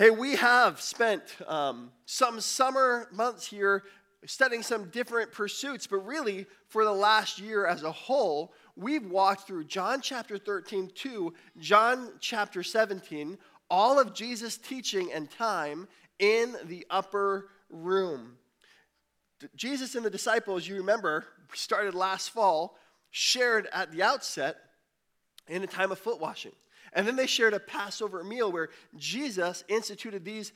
Hey, we have spent um, some summer months here studying some different pursuits, but really, for the last year as a whole, we've walked through John chapter 13 to John chapter 17, all of Jesus' teaching and time in the upper room. Jesus and the disciples, you remember, started last fall, shared at the outset in a time of foot washing. And then they shared a Passover meal where Jesus instituted these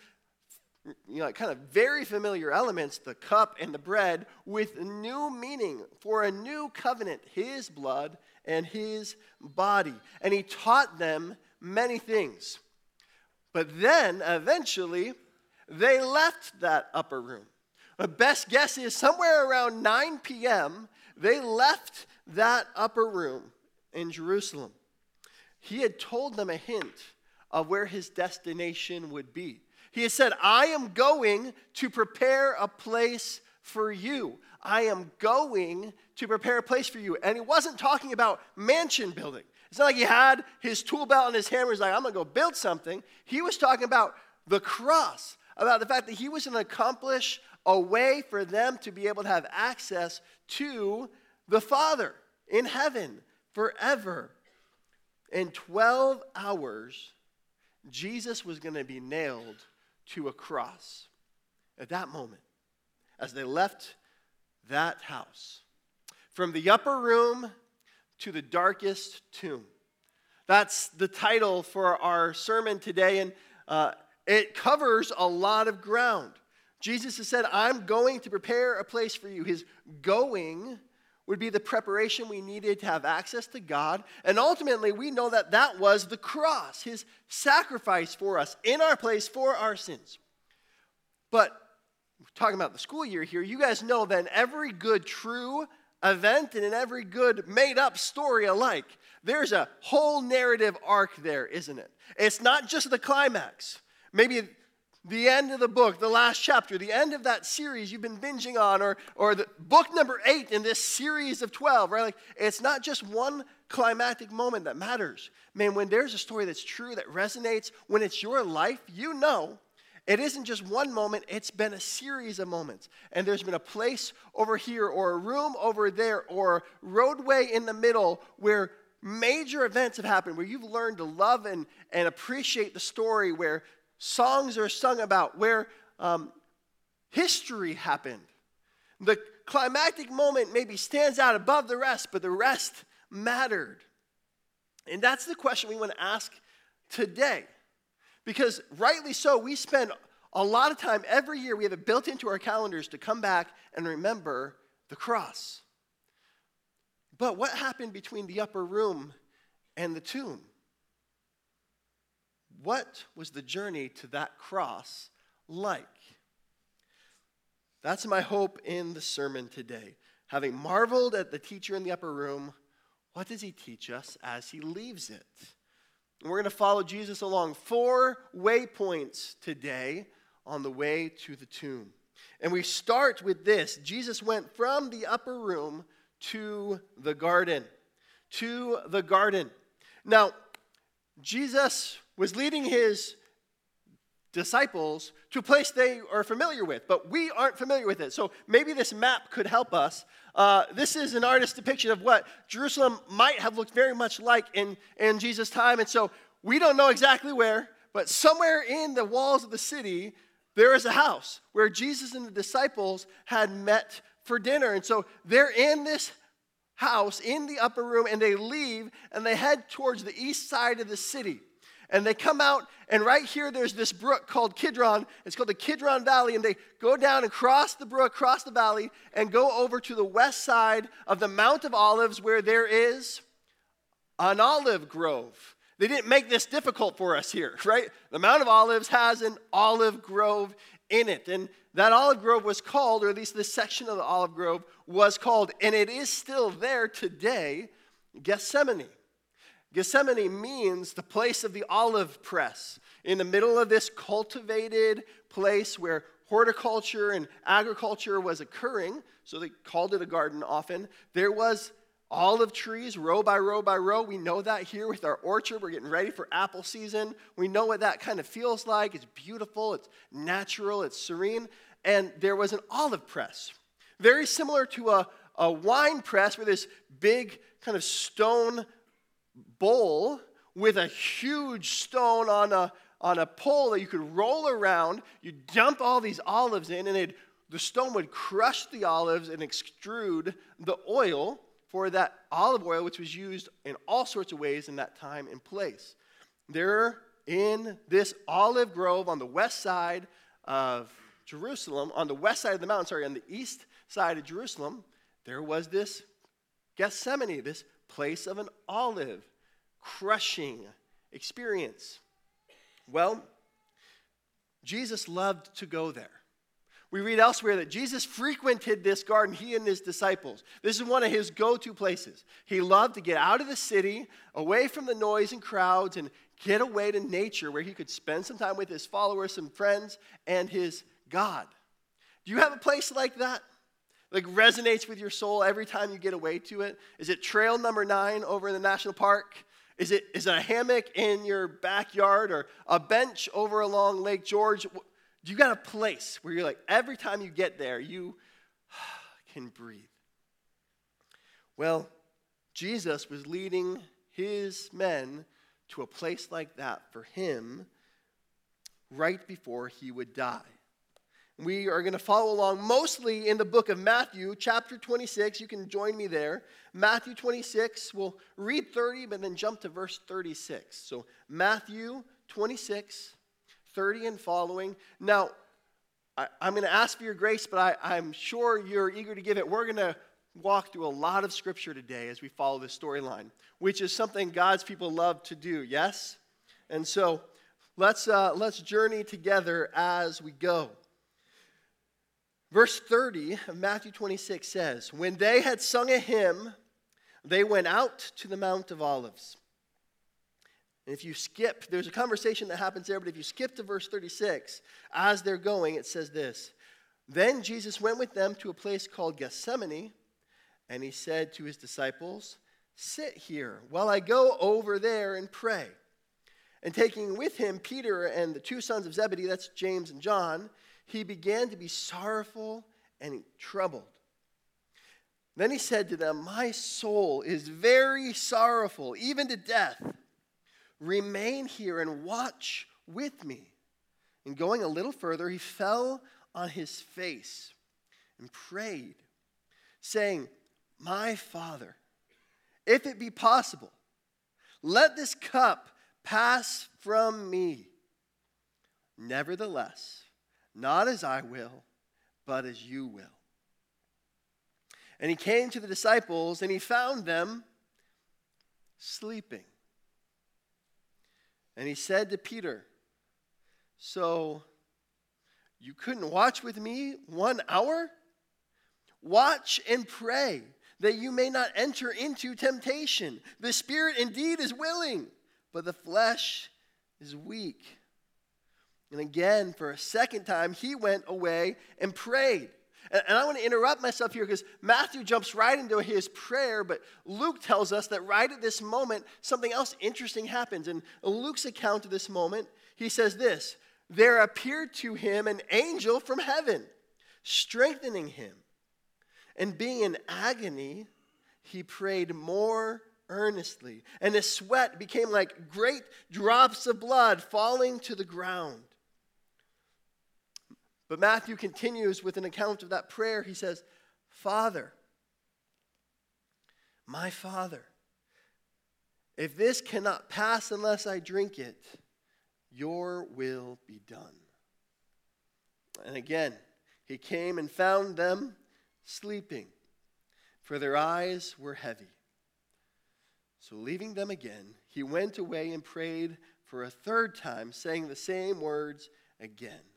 you know, kind of very familiar elements, the cup and the bread, with new meaning for a new covenant, his blood and his body. And he taught them many things. But then, eventually, they left that upper room. The best guess is somewhere around 9 p.m., they left that upper room in Jerusalem he had told them a hint of where his destination would be. He had said, I am going to prepare a place for you. I am going to prepare a place for you. And he wasn't talking about mansion building. It's not like he had his tool belt and his hammer. He's like, I'm going to go build something. He was talking about the cross, about the fact that he was going to accomplish a way for them to be able to have access to the Father in heaven forever in 12 hours, Jesus was going to be nailed to a cross. At that moment, as they left that house, from the upper room to the darkest tomb. That's the title for our sermon today, and uh, it covers a lot of ground. Jesus has said, I'm going to prepare a place for you. His going would be the preparation we needed to have access to God. And ultimately, we know that that was the cross, his sacrifice for us in our place for our sins. But talking about the school year here, you guys know that in every good, true event and in every good, made up story alike, there's a whole narrative arc there, isn't it? It's not just the climax. Maybe the end of the book, the last chapter, the end of that series you've been binging on, or, or the book number eight in this series of 12, right? Like, it's not just one climactic moment that matters. Man, when there's a story that's true, that resonates, when it's your life, you know it isn't just one moment, it's been a series of moments. And there's been a place over here, or a room over there, or roadway in the middle where major events have happened, where you've learned to love and, and appreciate the story, where songs are sung about, where um, history happened. The climactic moment maybe stands out above the rest, but the rest mattered. And that's the question we want to ask today. Because rightly so, we spend a lot of time every year, we have it built into our calendars to come back and remember the cross. But what happened between the upper room and the tomb? What was the journey to that cross like? That's my hope in the sermon today. Having marveled at the teacher in the upper room, what does he teach us as he leaves it? And we're going to follow Jesus along four waypoints today on the way to the tomb. And we start with this Jesus went from the upper room to the garden. To the garden. Now, Jesus was leading his disciples to a place they are familiar with, but we aren't familiar with it. So maybe this map could help us. Uh, this is an artist's depiction of what Jerusalem might have looked very much like in, in Jesus' time. And so we don't know exactly where, but somewhere in the walls of the city, there is a house where Jesus and the disciples had met for dinner. And so they're in this house in the upper room and they leave and they head towards the east side of the city. And they come out, and right here there's this brook called Kidron. It's called the Kidron Valley. And they go down and cross the brook, cross the valley, and go over to the west side of the Mount of Olives where there is an olive grove. They didn't make this difficult for us here, right? The Mount of Olives has an olive grove in it. And that olive grove was called, or at least this section of the olive grove was called, and it is still there today, Gethsemane. Gethsemane means the place of the olive press. In the middle of this cultivated place where horticulture and agriculture was occurring, so they called it a garden often, there was olive trees, row by row by row. We know that here with our orchard. We're getting ready for apple season. We know what that kind of feels like. It's beautiful, it's natural, it's serene. And there was an olive press, very similar to a, a wine press with this big kind of stone bowl with a huge stone on a, on a pole that you could roll around. You dump all these olives in, and the stone would crush the olives and extrude the oil for that olive oil, which was used in all sorts of ways in that time and place. There in this olive grove on the west side of Jerusalem, on the west side of the mountain, sorry, on the east side of Jerusalem, there was this Gethsemane, this place of an olive crushing experience. Well, Jesus loved to go there. We read elsewhere that Jesus frequented this garden, he and his disciples. This is one of his go to places. He loved to get out of the city, away from the noise and crowds, and get away to nature where he could spend some time with his followers, some friends, and his God. Do you have a place like that? Like resonates with your soul every time you get away to it? Is it trail number nine over in the national park? Is it, is it a hammock in your backyard or a bench over along Lake George? You got a place where you're like, every time you get there, you can breathe. Well, Jesus was leading his men to a place like that for him right before he would die. We are going to follow along mostly in the book of Matthew, chapter 26. You can join me there. Matthew 26, we'll read 30, but then jump to verse 36. So, Matthew 26, 30 and following. Now, I, am going to ask for your grace, but I, I'm sure you're eager to give it. We're going to walk through a lot of scripture today as we follow this storyline, which is something God's people love to do, yes? And so, let's, uh, let's journey together as we go. Verse 30 of Matthew 26 says, When they had sung a hymn, they went out to the Mount of Olives. And if you skip, there's a conversation that happens there, but if you skip to verse 36, as they're going, it says this Then Jesus went with them to a place called Gethsemane, and he said to his disciples, Sit here while I go over there and pray. And taking with him Peter and the two sons of Zebedee, that's James and John, he began to be sorrowful and troubled. Then he said to them, My soul is very sorrowful, even to death. Remain here and watch with me. And going a little further, he fell on his face and prayed, saying, My Father, if it be possible, let this cup pass from me. Nevertheless, not as I will, but as you will. And he came to the disciples and he found them sleeping. And he said to Peter, So you couldn't watch with me one hour? Watch and pray that you may not enter into temptation. The spirit indeed is willing, but the flesh is weak. And again, for a second time, he went away and prayed. And, I want to interrupt myself here because Matthew jumps right into his prayer, but Luke tells us that right at this moment, something else interesting happens. In Luke's account of this moment, he says this There appeared to him an angel from heaven, strengthening him. And being in agony, he prayed more earnestly, and his sweat became like great drops of blood falling to the ground. But Matthew continues with an account of that prayer. He says, Father, my Father, if this cannot pass unless I drink it, your will be done. And again, he came and found them sleeping, for their eyes were heavy. So, leaving them again, he went away and prayed for a third time, saying the same words again.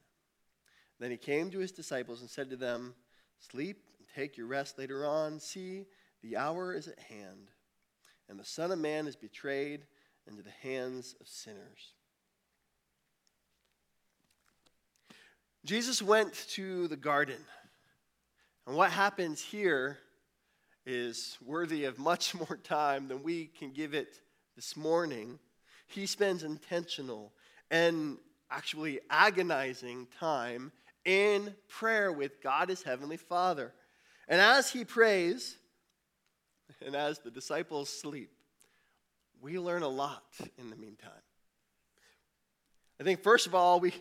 Then he came to his disciples and said to them, Sleep and take your rest later on. See, the hour is at hand, and the Son of Man is betrayed into the hands of sinners. Jesus went to the garden. And what happens here is worthy of much more time than we can give it this morning. He spends intentional and actually agonizing time in prayer with God, his heavenly Father. And as he prays, and as the disciples sleep, we learn a lot in the meantime. I think, first of all, we,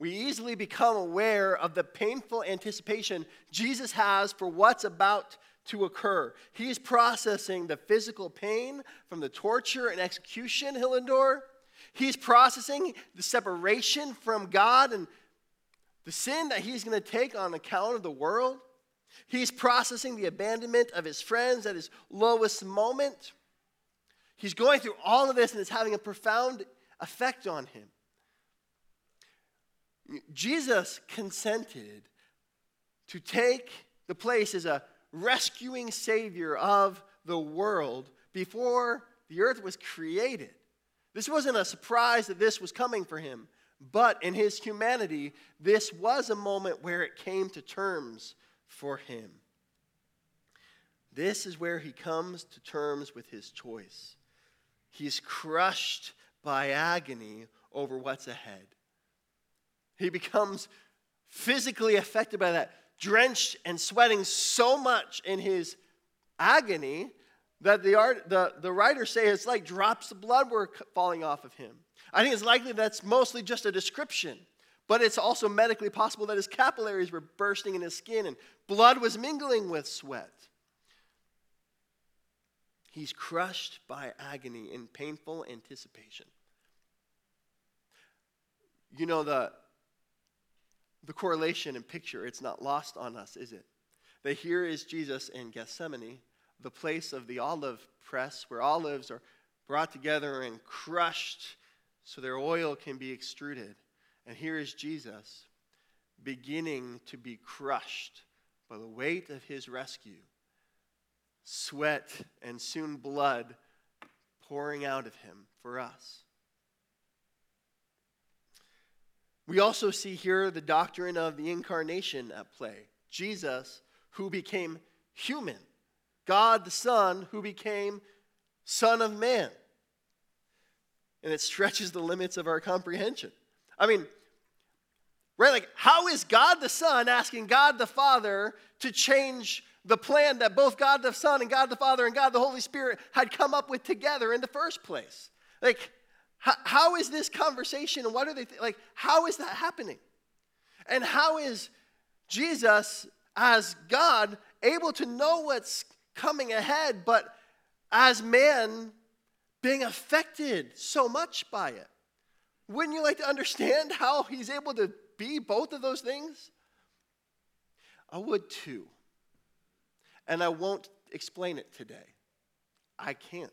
we easily become aware of the painful anticipation Jesus has for what's about to occur. He's processing the physical pain from the torture and execution he'll endure. He's processing the separation from God and the sin that he's going to take on account of the world. He's processing the abandonment of his friends at his lowest moment. He's going through all of this and it's having a profound effect on him. Jesus consented to take the place as a rescuing Savior of the world before the earth was created. This wasn't a surprise that this was coming for him, but in his humanity, this was a moment where it came to terms for him. This is where he comes to terms with his choice. He's crushed by agony over what's ahead. He becomes physically affected by that, drenched and sweating so much in his agony that the, art, the, the writers say it's like drops of blood were falling off of him. I think it's likely that's mostly just a description, but it's also medically possible that his capillaries were bursting in his skin and blood was mingling with sweat. He's crushed by agony in painful anticipation. You know, the, the correlation and picture, it's not lost on us, is it? That here is Jesus in Gethsemane, the place of the olive press, where olives are brought together and crushed so their oil can be extruded. And here is Jesus beginning to be crushed by the weight of his rescue, sweat and soon blood pouring out of him for us. We also see here the doctrine of the incarnation at play. Jesus, who became human, God the Son, who became Son of Man. And it stretches the limits of our comprehension. I mean, right? Like, how is God the Son asking God the Father to change the plan that both God the Son and God the Father and God the Holy Spirit had come up with together in the first place? Like, how, how is this conversation and what are they th- like? How is that happening? And how is Jesus, as God, able to know what's coming ahead, but as man, being affected so much by it? Wouldn't you like to understand how he's able to be both of those things? I would too. And I won't explain it today. I can't.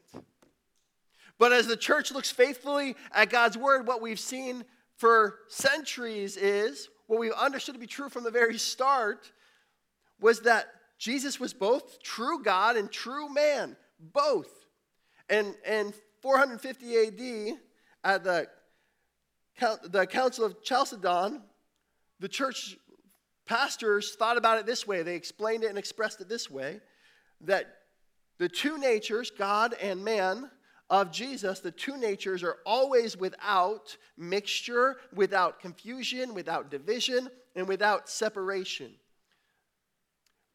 But as the church looks faithfully at God's word, what we've seen for centuries is what we've understood to be true from the very start was that Jesus was both true God and true man, both. And in 450 AD, at the, the Council of Chalcedon, the church pastors thought about it this way. They explained it and expressed it this way that the two natures, God and man, of Jesus, the two natures are always without mixture, without confusion, without division, and without separation.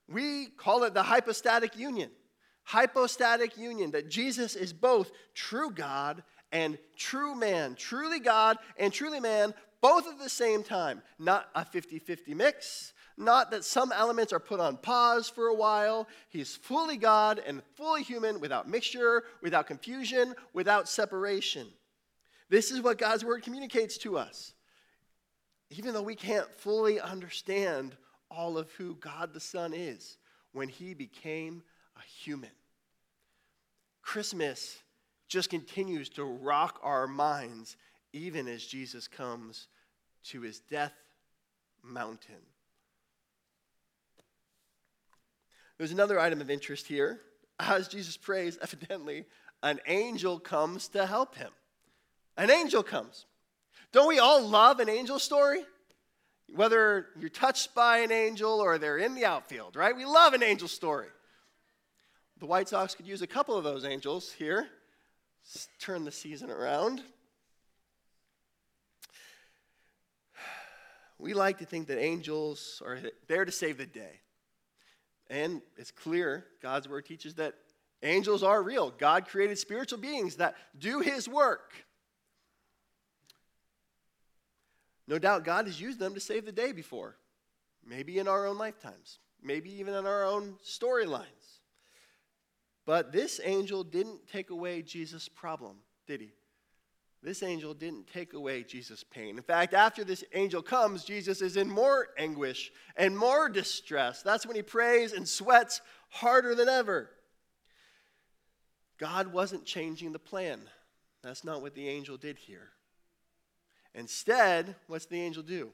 We call it the hypostatic union. Hypostatic union, that Jesus is both true God and true man, truly God and truly man, both at the same time. Not a 50 50 mix, not that some elements are put on pause for a while. He's fully God and fully human without mixture, without confusion, without separation. This is what God's word communicates to us. Even though we can't fully understand all of who God the Son is when he became a human. Christmas just continues to rock our minds even as Jesus comes to his death mountain. There's another item of interest here. As Jesus prays, evidently, an angel comes to help him. An angel comes. Don't we all love an angel story? Whether you're touched by an angel or they're in the outfield, right? We love an angel story. The White Sox could use a couple of those angels here. Let's turn the season around. We like to think that angels are there to save the day. And it's clear, God's word teaches that angels are real. God created spiritual beings that do his work. No doubt God has used them to save the day before, maybe in our own lifetimes, maybe even in our own storylines. But this angel didn't take away Jesus' problem, did he? This angel didn't take away Jesus' pain. In fact, after this angel comes, Jesus is in more anguish and more distress. That's when he prays and sweats harder than ever. God wasn't changing the plan. That's not what the angel did here. Instead, what's the angel do?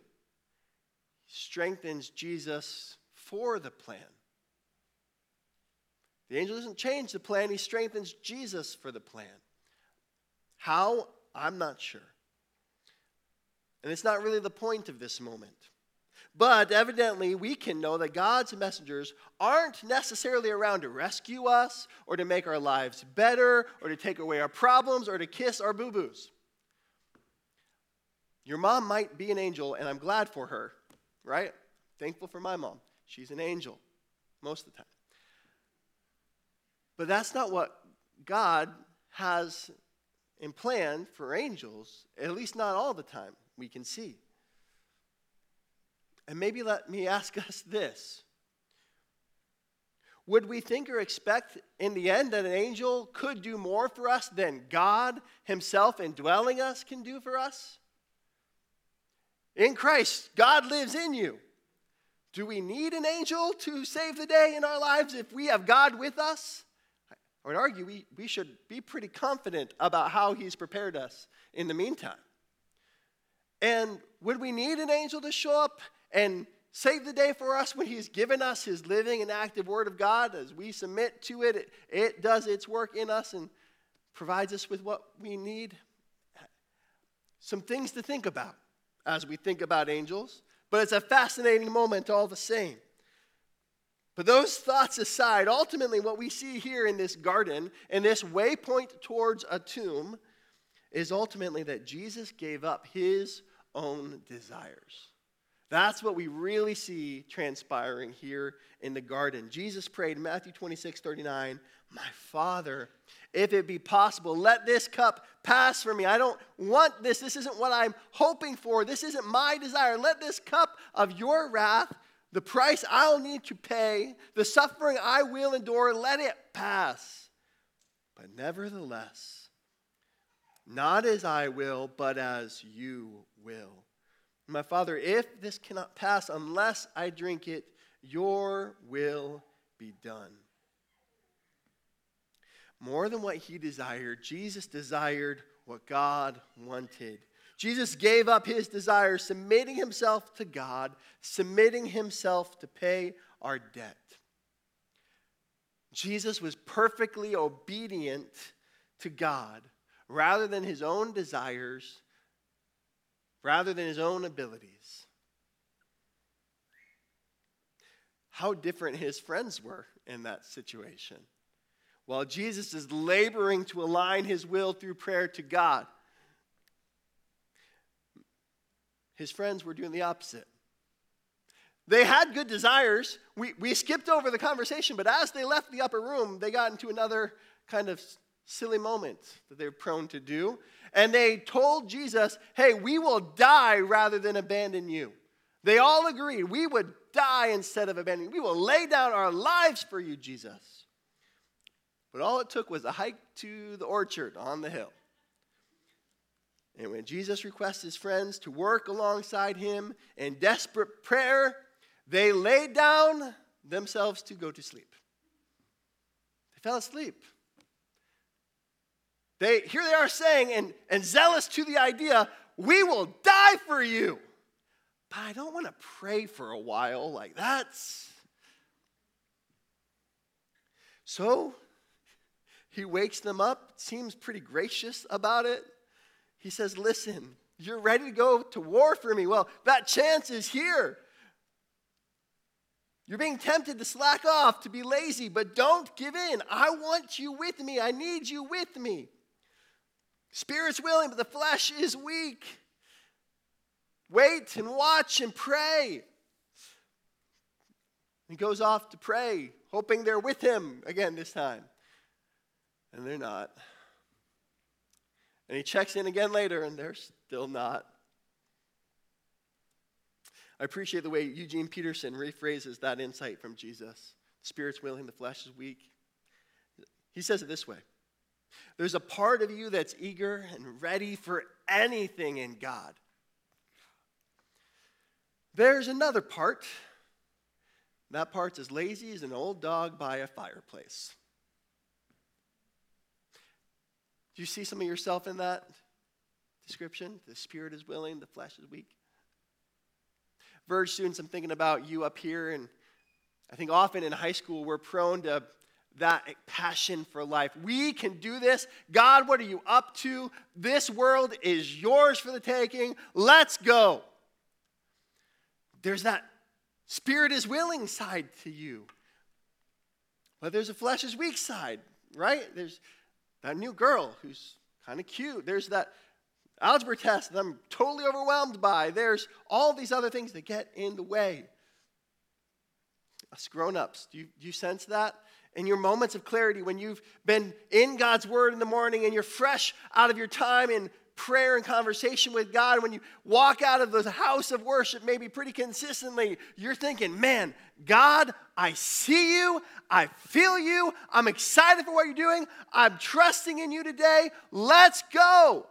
He strengthens Jesus for the plan. The angel doesn't change the plan, he strengthens Jesus for the plan. How? I'm not sure. And it's not really the point of this moment. But evidently, we can know that God's messengers aren't necessarily around to rescue us or to make our lives better or to take away our problems or to kiss our boo boos. Your mom might be an angel, and I'm glad for her, right? Thankful for my mom. She's an angel most of the time. But that's not what God has in plan for angels, at least not all the time, we can see. And maybe let me ask us this Would we think or expect in the end that an angel could do more for us than God Himself indwelling us can do for us? In Christ, God lives in you. Do we need an angel to save the day in our lives if we have God with us? I would argue we, we should be pretty confident about how he's prepared us in the meantime. And would we need an angel to show up and save the day for us when he's given us his living and active word of God? As we submit to it, it, it does its work in us and provides us with what we need. Some things to think about as we think about angels, but it's a fascinating moment all the same. But those thoughts aside, ultimately, what we see here in this garden and this waypoint towards a tomb is ultimately that Jesus gave up his own desires. That's what we really see transpiring here in the garden. Jesus prayed in Matthew 26, 39, My Father, if it be possible, let this cup pass from me. I don't want this. This isn't what I'm hoping for. This isn't my desire. Let this cup of your wrath the price I'll need to pay, the suffering I will endure, let it pass. But nevertheless, not as I will, but as you will. My Father, if this cannot pass unless I drink it, your will be done. More than what he desired, Jesus desired what God wanted. Jesus gave up his desires, submitting himself to God, submitting himself to pay our debt. Jesus was perfectly obedient to God rather than his own desires, rather than his own abilities. How different his friends were in that situation. While Jesus is laboring to align his will through prayer to God, His friends were doing the opposite. They had good desires. We, we skipped over the conversation, but as they left the upper room, they got into another kind of silly moment that they're prone to do. And they told Jesus, hey, we will die rather than abandon you. They all agreed we would die instead of abandoning. We will lay down our lives for you, Jesus. But all it took was a hike to the orchard on the hill. And when Jesus requests his friends to work alongside him in desperate prayer, they laid down themselves to go to sleep. They fell asleep. They, here they are saying, and, and zealous to the idea, we will die for you. But I don't want to pray for a while. Like that. So he wakes them up, seems pretty gracious about it. He says, Listen, you're ready to go to war for me. Well, that chance is here. You're being tempted to slack off, to be lazy, but don't give in. I want you with me. I need you with me. Spirit's willing, but the flesh is weak. Wait and watch and pray. He goes off to pray, hoping they're with him again this time. And they're not. And he checks in again later, and they're still not. I appreciate the way Eugene Peterson rephrases that insight from Jesus. The spirit's willing, the flesh is weak. He says it this way There's a part of you that's eager and ready for anything in God. There's another part. That part's as lazy as an old dog by a fireplace. Do you see some of yourself in that description? The spirit is willing, the flesh is weak. Verge students, I'm thinking about you up here, and I think often in high school we're prone to that passion for life. We can do this. God, what are you up to? This world is yours for the taking. Let's go. There's that spirit is willing side to you. But there's a flesh is weak side, right? There's that new girl who's kind of cute. There's that algebra test that I'm totally overwhelmed by. There's all these other things that get in the way. Us grown ups, do you, do you sense that? In your moments of clarity, when you've been in God's Word in the morning and you're fresh out of your time in prayer and conversation with God, when you walk out of the house of worship, maybe pretty consistently, you're thinking, man, God, I see you. I feel you. I'm excited for what you're doing. I'm trusting in you today. Let's go.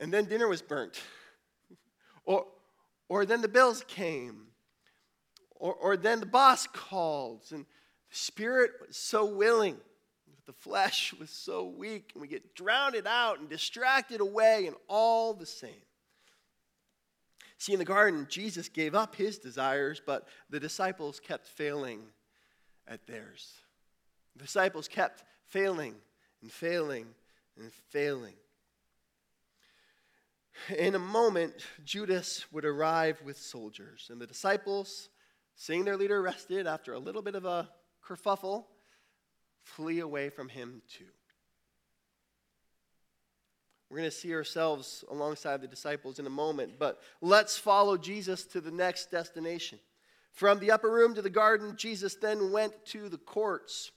And then dinner was burnt. or, or then the bills came. Or, or then the boss called. And the spirit was so willing the flesh was so weak, and we get drowned out and distracted away, and all the same. See, in the garden, Jesus gave up his desires, but the disciples kept failing at theirs. The disciples kept failing and failing and failing. In a moment, Judas would arrive with soldiers, and the disciples, seeing their leader arrested after a little bit of a kerfuffle, flee away from him too. We're going to see ourselves alongside the disciples in a moment, but let's follow Jesus to the next destination. From the upper room to the garden, Jesus then went to the courts.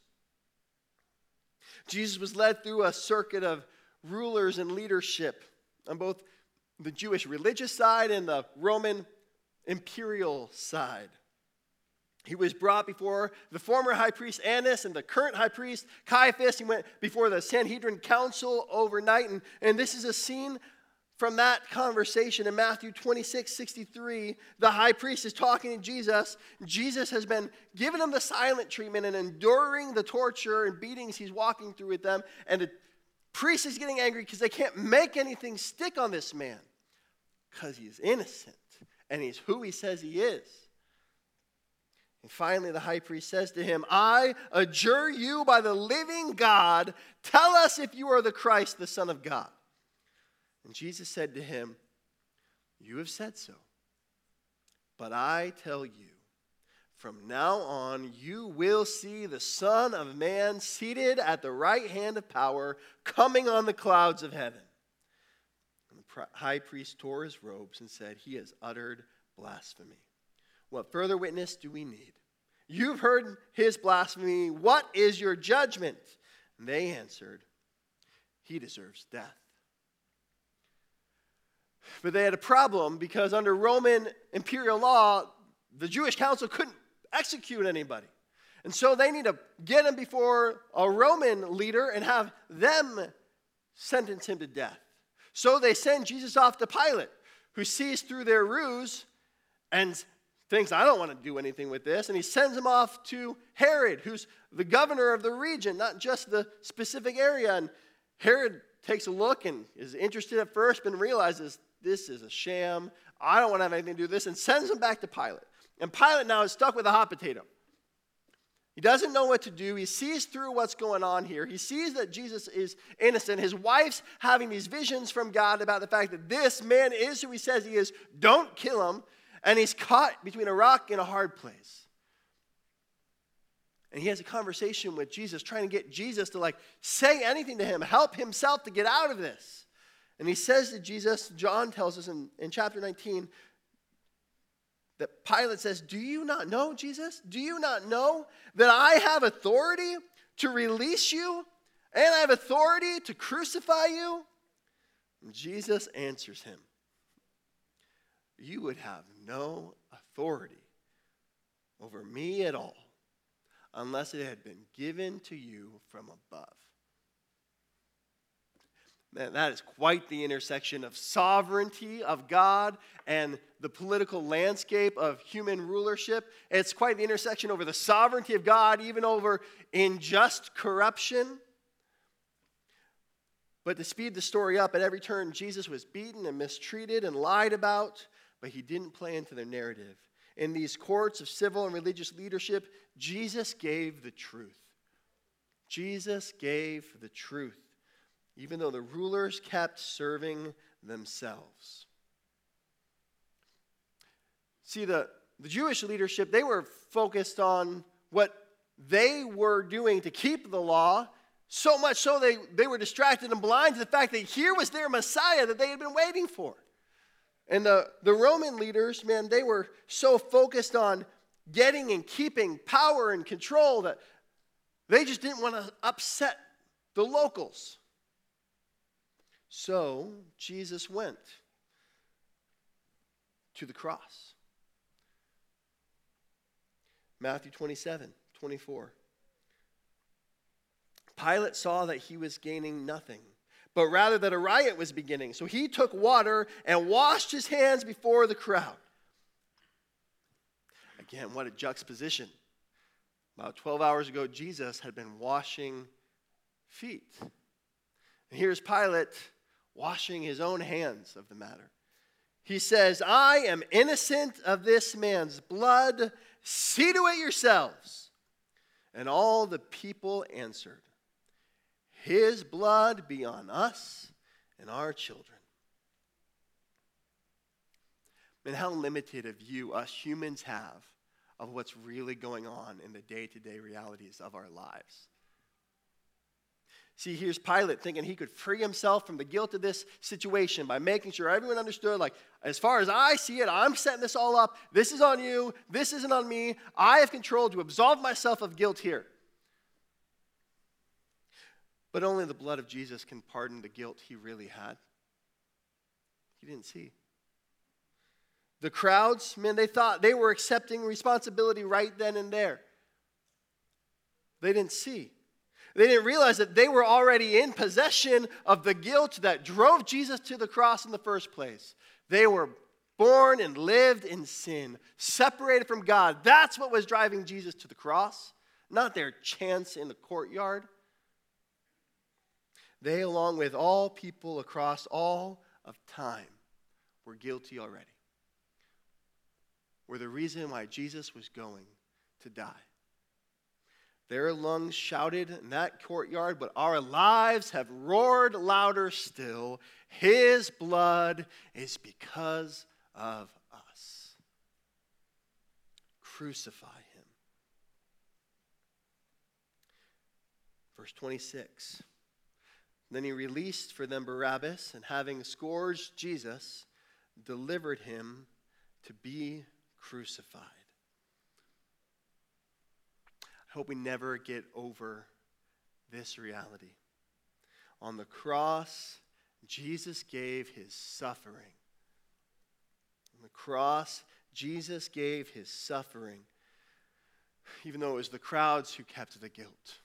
Jesus was led through a circuit of rulers and leadership on both the Jewish religious side and the Roman imperial side. He was brought before the former high priest Annas and the current high priest Caiaphas. He went before the Sanhedrin council overnight. And, and this is a scene from that conversation in Matthew 26 63. The high priest is talking to Jesus. Jesus has been giving him the silent treatment and enduring the torture and beatings he's walking through with them. And the priest is getting angry because they can't make anything stick on this man because he's innocent and he's who he says he is. And finally, the high priest says to him, I adjure you by the living God, tell us if you are the Christ, the Son of God. And Jesus said to him, You have said so. But I tell you, from now on, you will see the Son of Man seated at the right hand of power, coming on the clouds of heaven. And the high priest tore his robes and said, He has uttered blasphemy. What further witness do we need? You've heard his blasphemy. What is your judgment? And they answered, He deserves death. But they had a problem because under Roman imperial law, the Jewish council couldn't execute anybody. And so they need to get him before a Roman leader and have them sentence him to death. So they send Jesus off to Pilate, who sees through their ruse and thinks, I don't want to do anything with this. And he sends him off to Herod, who's the governor of the region, not just the specific area. And Herod takes a look and is interested at first, but realizes this is a sham. I don't want to have anything to do with this, and sends him back to Pilate. And Pilate now is stuck with a hot potato. He doesn't know what to do. He sees through what's going on here. He sees that Jesus is innocent. His wife's having these visions from God about the fact that this man is who he says he is. Don't kill him. And he's caught between a rock and a hard place. And he has a conversation with Jesus, trying to get Jesus to like say anything to him, help himself to get out of this. And he says to Jesus, John tells us in, in chapter 19, that Pilate says, Do you not know, Jesus? Do you not know that I have authority to release you and I have authority to crucify you? And Jesus answers him, You would have no authority over me at all unless it had been given to you from above. Man, that is quite the intersection of sovereignty of God and the political landscape of human rulership. It's quite the intersection over the sovereignty of God, even over unjust corruption. But to speed the story up, at every turn, Jesus was beaten and mistreated and lied about, but he didn't play into their narrative. In these courts of civil and religious leadership, Jesus gave the truth. Jesus gave the truth even though the rulers kept serving themselves. See, the, the Jewish leadership, they were focused on what they were doing to keep the law, so much so they, they were distracted and blind to the fact that here was their Messiah that they had been waiting for. And the, the Roman leaders, man, they were so focused on getting and keeping power and control that they just didn't want to upset the locals. So Jesus went to the cross. Matthew 27, 24. Pilate saw that he was gaining nothing, but rather that a riot was beginning. So he took water and washed his hands before the crowd. Again, what a juxtaposition. About 12 hours ago, Jesus had been washing feet. And here's Pilate washing his own hands of the matter. He says, I am innocent of this man's blood. See to it yourselves. And all the people answered, His blood be on us and our children. And how limited a view us humans have of what's really going on in the day to day realities of our lives. See, here's Pilate thinking he could free himself from the guilt of this situation by making sure everyone understood, like, as far as I see it, I'm setting this all up. This is on you. This isn't on me. I have control to absolve myself of guilt here. But only the blood of Jesus can pardon the guilt he really had. He didn't see. The crowds, man, they thought they were accepting responsibility right then and there. They didn't see. They didn't realize that they were already in possession of the guilt that drove Jesus to the cross in the first place. They were born and lived in sin, separated from God. That's what was driving Jesus to the cross, not their chance in the courtyard. They, along with all people across all of time, were guilty already. Were the reason why Jesus was going to die. Their lungs shouted in that courtyard, but our lives have roared louder still. His blood is because of us. Crucify him. Verse 26. Then he released for them Barabbas, and having scourged Jesus, delivered him to be crucified. I hope we never get over this reality. On the cross, Jesus gave his suffering. On the cross, Jesus gave his suffering, even though it was the crowds who kept the guilt.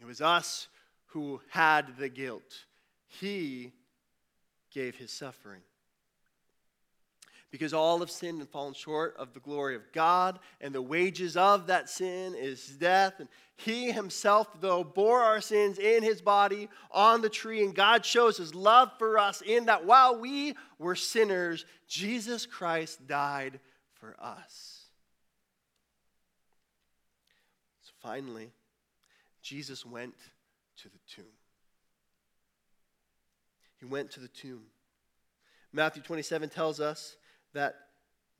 It was us who had the guilt. He gave his suffering because all have sinned and fallen short of the glory of God, and the wages of that sin is death. And he himself, though, bore our sins in his body on the tree, and God shows his love for us in that while we were sinners, Jesus Christ died for us. So finally, Jesus went to the tomb. He went to the tomb. Matthew 27 tells us that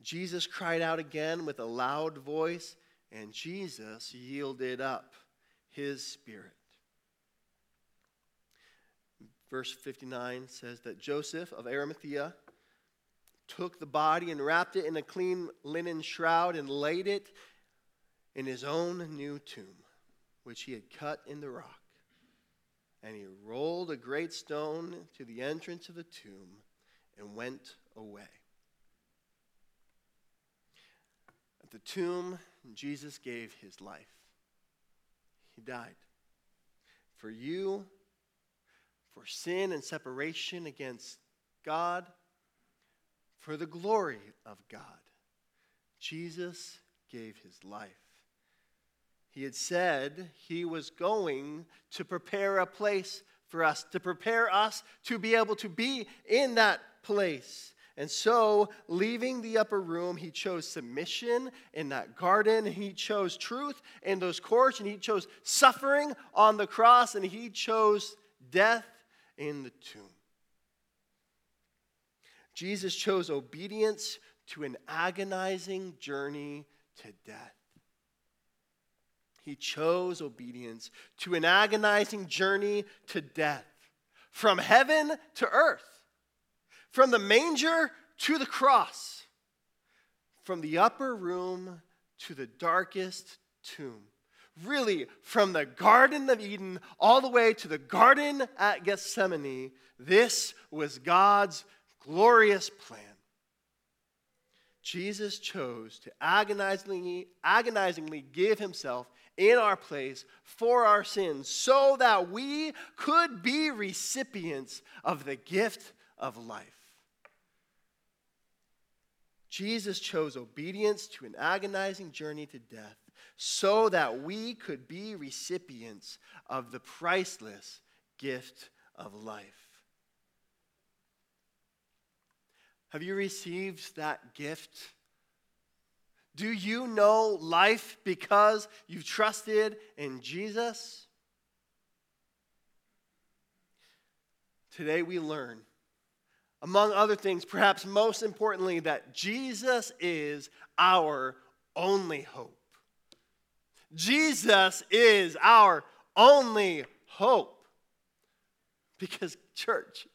Jesus cried out again with a loud voice, and Jesus yielded up his spirit. Verse 59 says that Joseph of Arimathea took the body and wrapped it in a clean linen shroud and laid it in his own new tomb, which he had cut in the rock. And he rolled a great stone to the entrance of the tomb and went away. At the tomb, Jesus gave his life. He died. For you, for sin and separation against God, for the glory of God. Jesus gave his life. He had said he was going to prepare a place for us, to prepare us to be able to be in that place. And so, leaving the upper room, he chose submission in that garden. He chose truth in those courts, and he chose suffering on the cross, and he chose death in the tomb. Jesus chose obedience to an agonizing journey to death. He chose obedience to an agonizing journey to death, from heaven to earth, from the manger to the cross, from the upper room to the darkest tomb. Really, from the Garden of Eden all the way to the Garden at Gethsemane, this was God's glorious plan. Jesus chose to agonizingly, agonizingly give himself in our place for our sins so that we could be recipients of the gift of life. Jesus chose obedience to an agonizing journey to death so that we could be recipients of the priceless gift of life. Have you received that gift? Do you know life because you've trusted in Jesus? Today we learn, among other things, perhaps most importantly, that Jesus is our only hope. Jesus is our only hope. Because, church,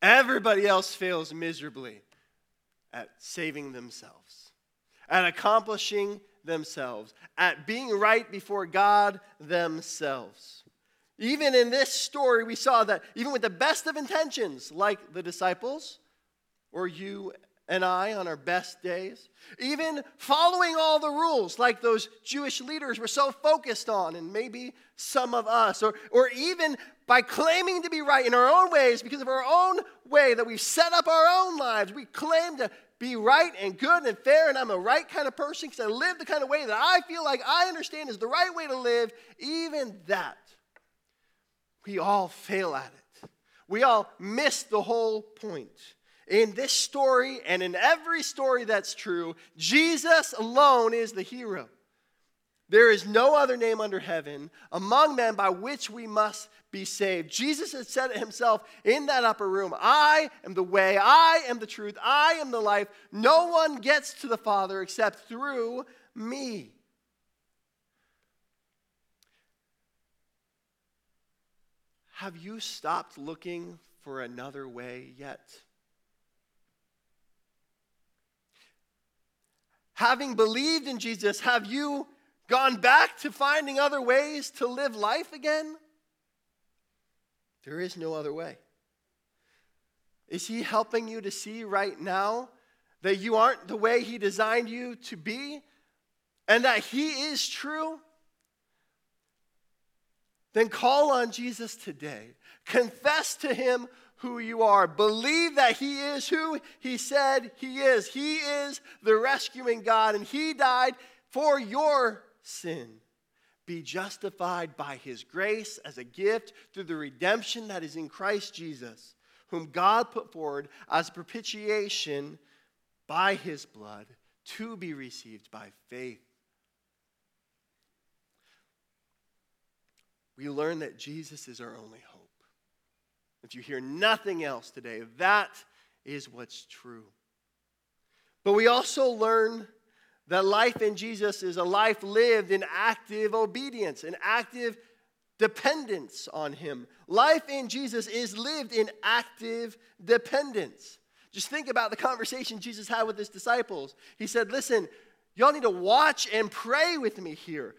everybody else fails miserably at saving themselves, at accomplishing themselves, at being right before God themselves. Even in this story, we saw that even with the best of intentions, like the disciples or you and I on our best days, even following all the rules like those Jewish leaders were so focused on, and maybe some of us, or, or even by claiming to be right in our own ways because of our own way that we've set up our own lives, we claim to be right and good and fair, and I'm a right kind of person because I live the kind of way that I feel like I understand is the right way to live, even that, we all fail at it. We all miss the whole point. In this story and in every story that's true, Jesus alone is the hero. There is no other name under heaven among men by which we must be saved. Jesus had said it himself in that upper room I am the way, I am the truth, I am the life. No one gets to the Father except through me. Have you stopped looking for another way yet? having believed in Jesus, have you gone back to finding other ways to live life again? There is no other way. Is He helping you to see right now that you aren't the way He designed you to be and that He is true? Then call on Jesus today. Confess to Him who you are. Believe that He is who He said He is. He is the rescuing God, and He died for your sin. Be justified by His grace as a gift through the redemption that is in Christ Jesus, whom God put forward as propitiation by His blood to be received by faith. We learn that Jesus is our only hope. If you hear nothing else today, that is what's true. But we also learn that life in Jesus is a life lived in active obedience, an active dependence on Him. Life in Jesus is lived in active dependence. Just think about the conversation Jesus had with his disciples. He said, Listen, y'all need to watch and pray with me here.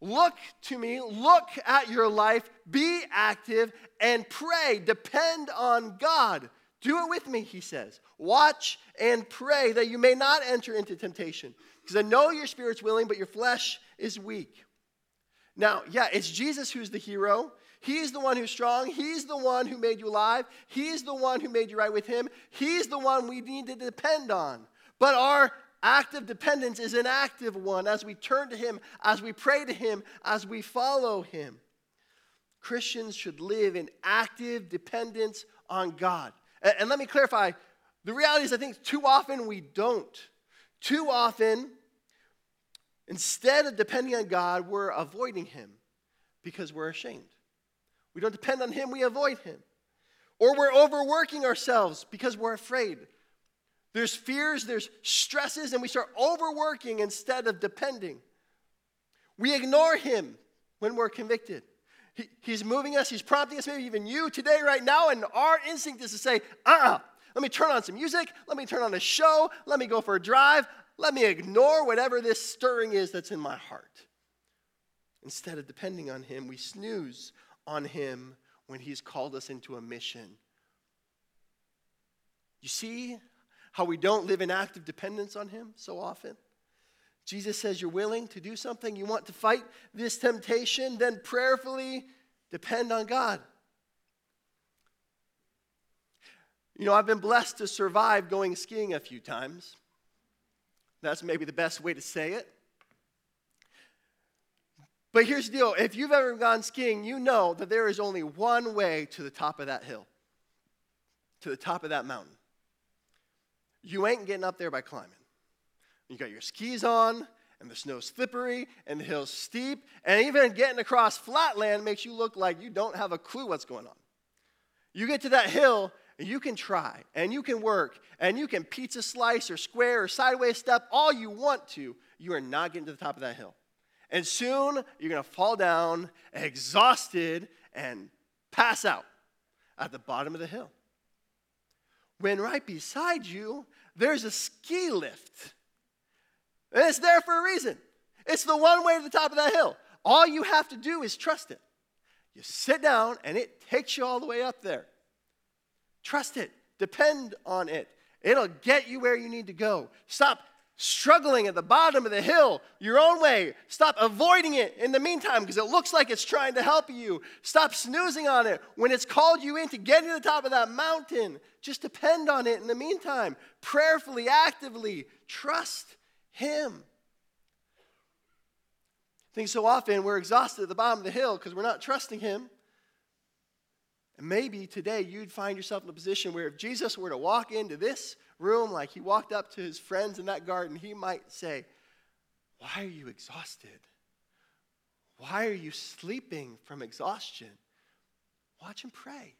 Look to me, look at your life, be active, and pray. Depend on God. Do it with me, he says. Watch and pray that you may not enter into temptation. Because I know your spirit's willing, but your flesh is weak. Now, yeah, it's Jesus who's the hero. He's the one who's strong. He's the one who made you alive. He's the one who made you right with Him. He's the one we need to depend on. But our active dependence is an active one as we turn to Him, as we pray to Him, as we follow Him. Christians should live in active dependence on God. And, let me clarify the reality is, I think too often we don't. Too often, instead of depending on God, we're avoiding Him because we're ashamed. We don't depend on Him, we avoid Him. Or we're overworking ourselves because we're afraid. There's fears, there's stresses, and we start overworking instead of depending. We ignore Him when we're convicted. He, he's moving us, He's prompting us, maybe even you today, right now, and our instinct is to say, uh uh-uh, uh, let me turn on some music, let me turn on a show, let me go for a drive, let me ignore whatever this stirring is that's in my heart. Instead of depending on Him, we snooze on Him when He's called us into a mission. You see how we don't live in active dependence on Him so often? Jesus says you're willing to do something, you want to fight this temptation, then prayerfully depend on God. You know, I've been blessed to survive going skiing a few times. That's maybe the best way to say it. But here's the deal if you've ever gone skiing, you know that there is only one way to the top of that hill, to the top of that mountain. You ain't getting up there by climbing. You got your skis on, and the snow's slippery, and the hill's steep, and even getting across flat land makes you look like you don't have a clue what's going on. You get to that hill, you can try, and you can work, and you can pizza slice or square or sideways step all you want to. You are not getting to the top of that hill. And soon you're going to fall down exhausted and pass out at the bottom of the hill. When right beside you, there's a ski lift. And it's there for a reason. It's the one way to the top of that hill. All you have to do is trust it. You sit down and it takes you all the way up there. Trust it, depend on it. It'll get you where you need to go. Stop struggling at the bottom of the hill your own way. Stop avoiding it in the meantime because it looks like it's trying to help you. Stop snoozing on it when it's called you in to get to the top of that mountain. Just depend on it in the meantime. Prayerfully, actively, trust Him. I think so often we're exhausted at the bottom of the hill because we're not trusting Him. And maybe today you'd find yourself in a position where if Jesus were to walk into this room, like he walked up to his friends in that garden, he might say, Why are you exhausted? Why are you sleeping from exhaustion? Watch and pray.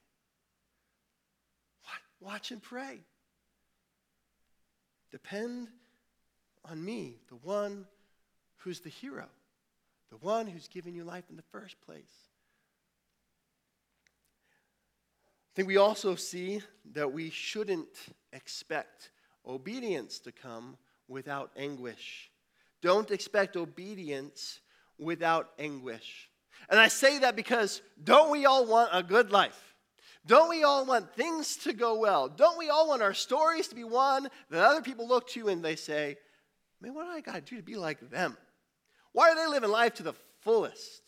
Watch and pray. Depend on me, the one who's the hero, the one who's given you life in the first place. I think we also see that we shouldn't expect obedience to come without anguish. Don't expect obedience without anguish. And I say that because don't we all want a good life? Don't we all want things to go well? Don't we all want our stories to be one that other people look to and they say, man, what do I got to do to be like them? Why are they living life to the fullest?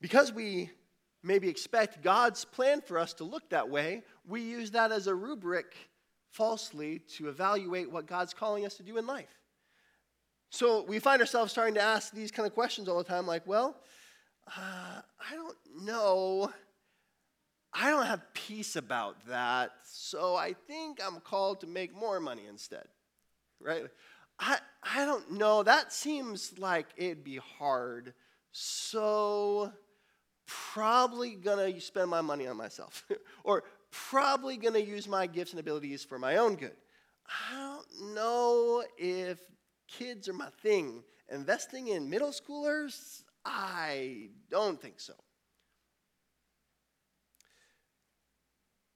Because we maybe expect God's plan for us to look that way, we use that as a rubric falsely to evaluate what God's calling us to do in life. So we find ourselves starting to ask these kind of questions all the time like, well, uh, I don't know. I don't have peace about that, so I think I'm called to make more money instead. Right? I, I don't know. That seems like it'd be hard. So probably gonna spend my money on myself. or probably going to use my gifts and abilities for my own good. I don't know if kids are my thing. Investing in middle schoolers, I don't think so.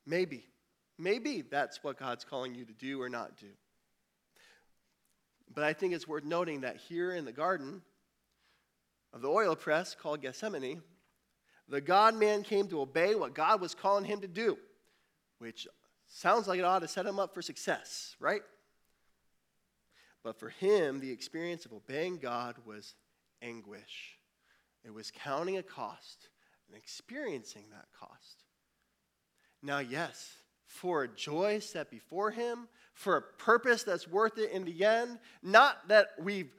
Maybe. Maybe that's what God's calling you to do or not do. But I think it's worth noting that here in the garden of the oil press called Gethsemane, the God man came to obey what God was calling him to do, which sounds like it ought to set him up for success, right? But for him, the experience of obeying God was anguish. It was counting a cost and experiencing that cost. Now, yes, for a joy set before him, for a purpose that's worth it in the end, not that we've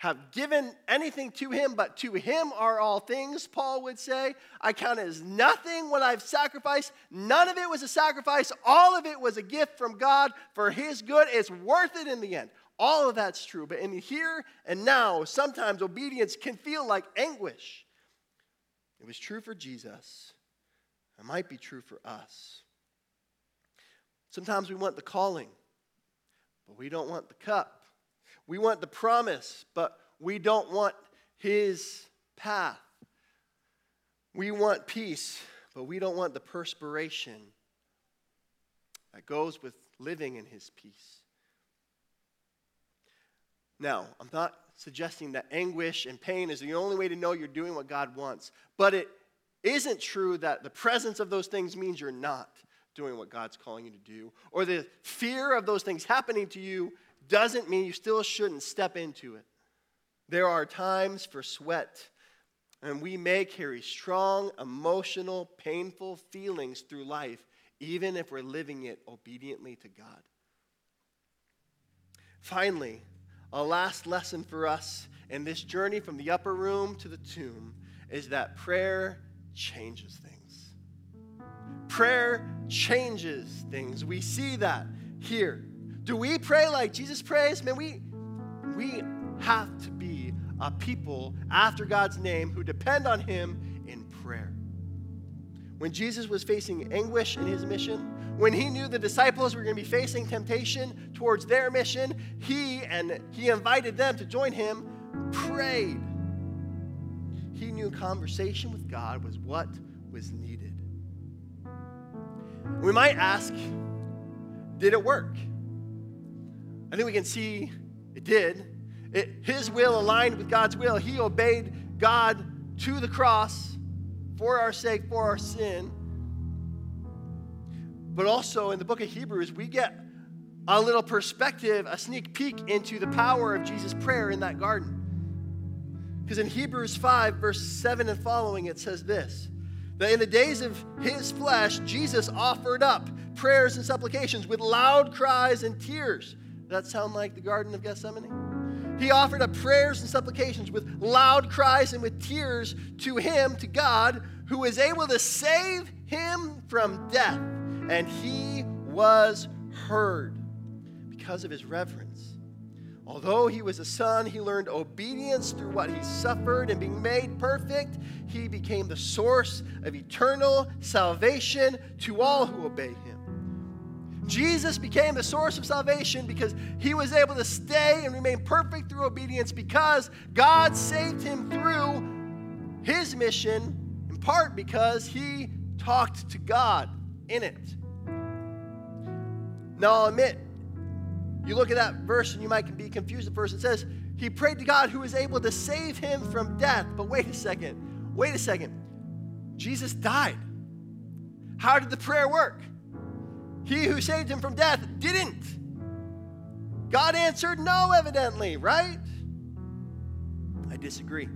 have given anything to him, but to him are all things, Paul would say. I count as nothing what I've sacrificed. None of it was a sacrifice. All of it was a gift from God for his good. It's worth it in the end. All of that's true. But in the here and now, sometimes obedience can feel like anguish. It was true for Jesus. It might be true for us. Sometimes we want the calling, but we don't want the cup. We want the promise, but we don't want his path. We want peace, but we don't want the perspiration that goes with living in his peace. Now, I'm not suggesting that anguish and pain is the only way to know you're doing what God wants, but it isn't true that the presence of those things means you're not doing what God's calling you to do, or the fear of those things happening to you doesn't mean you still shouldn't step into it. There are times for sweat, and we may carry strong, emotional, painful feelings through life, even if we're living it obediently to God. Finally, a last lesson for us in this journey from the upper room to the tomb is that prayer changes things. Prayer changes things. We see that here. Do we pray like Jesus prays? Man, we, we have to be a people after God's name who depend on Him in prayer. When Jesus was facing anguish in his mission, when he knew the disciples were going to be facing temptation towards their mission, he and he invited them to join him, prayed. He knew conversation with God was what was needed. We might ask, did it work? I think we can see it did. It, his will aligned with God's will. He obeyed God to the cross for our sake, for our sin. But also in the book of Hebrews, we get a little perspective, a sneak peek into the power of Jesus' prayer in that garden. Because in Hebrews 5, verse 7 and following, it says this that in the days of his flesh, Jesus offered up prayers and supplications with loud cries and tears. That sound like the Garden of Gethsemane? He offered up prayers and supplications with loud cries and with tears to him, to God, who was able to save him from death and he was heard because of his reverence. Although he was a son, he learned obedience through what he suffered, and being made perfect, he became the source of eternal salvation to all who obey him. Jesus became the source of salvation because he was able to stay and remain perfect through obedience because God saved him through his mission, in part because he talked to God in it. Now, I'll admit, you look at that verse and you might be confused at first. It says, He prayed to God who was able to save him from death. But wait a second. Wait a second. Jesus died. How did the prayer work? He who saved him from death didn't. God answered no, evidently, right? I disagree.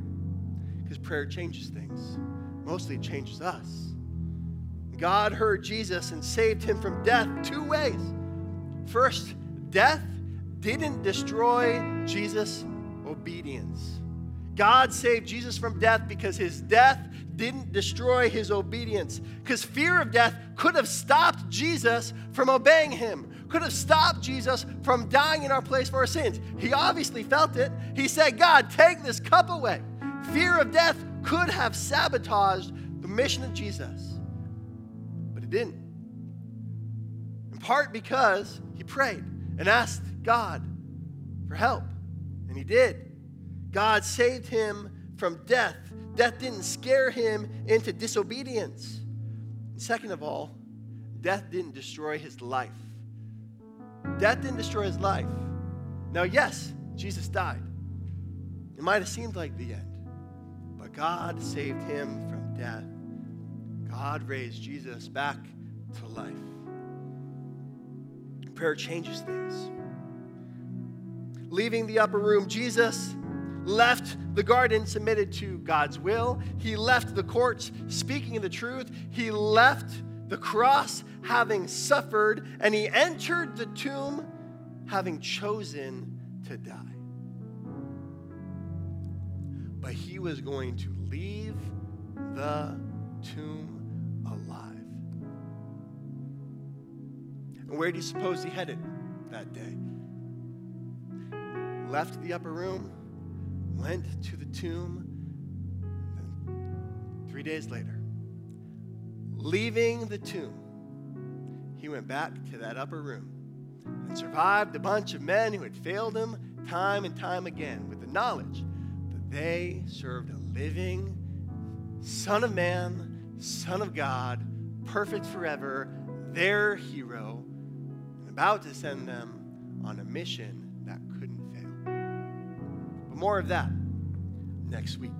Because prayer changes things, mostly it changes us. God heard Jesus and saved him from death two ways. First, death didn't destroy Jesus' obedience. God saved Jesus from death because his death didn't destroy his obedience. Because fear of death could have stopped Jesus from obeying him, could have stopped Jesus from dying in our place for our sins. He obviously felt it. He said, God, take this cup away. Fear of death could have sabotaged the mission of Jesus, but it didn't. In part because he prayed and asked God for help. And he did. God saved him from death. Death didn't scare him into disobedience. Second of all, death didn't destroy his life. Death didn't destroy his life. Now, yes, Jesus died. It might have seemed like the end, but God saved him from death. God raised Jesus back to life. Prayer changes things. Leaving the upper room, Jesus left the garden submitted to God's will. He left the courts speaking the truth. He left the cross having suffered, and he entered the tomb having chosen to die. But he was going to leave the tomb alive. And where do you suppose he headed that day? Left the upper room, went to the tomb, three days later, leaving the tomb, he went back to that upper room and survived a bunch of men who had failed him time and time again with the knowledge that they served a living Son of Man, Son of God, perfect forever, their hero, and about to send them on a mission more of that next week.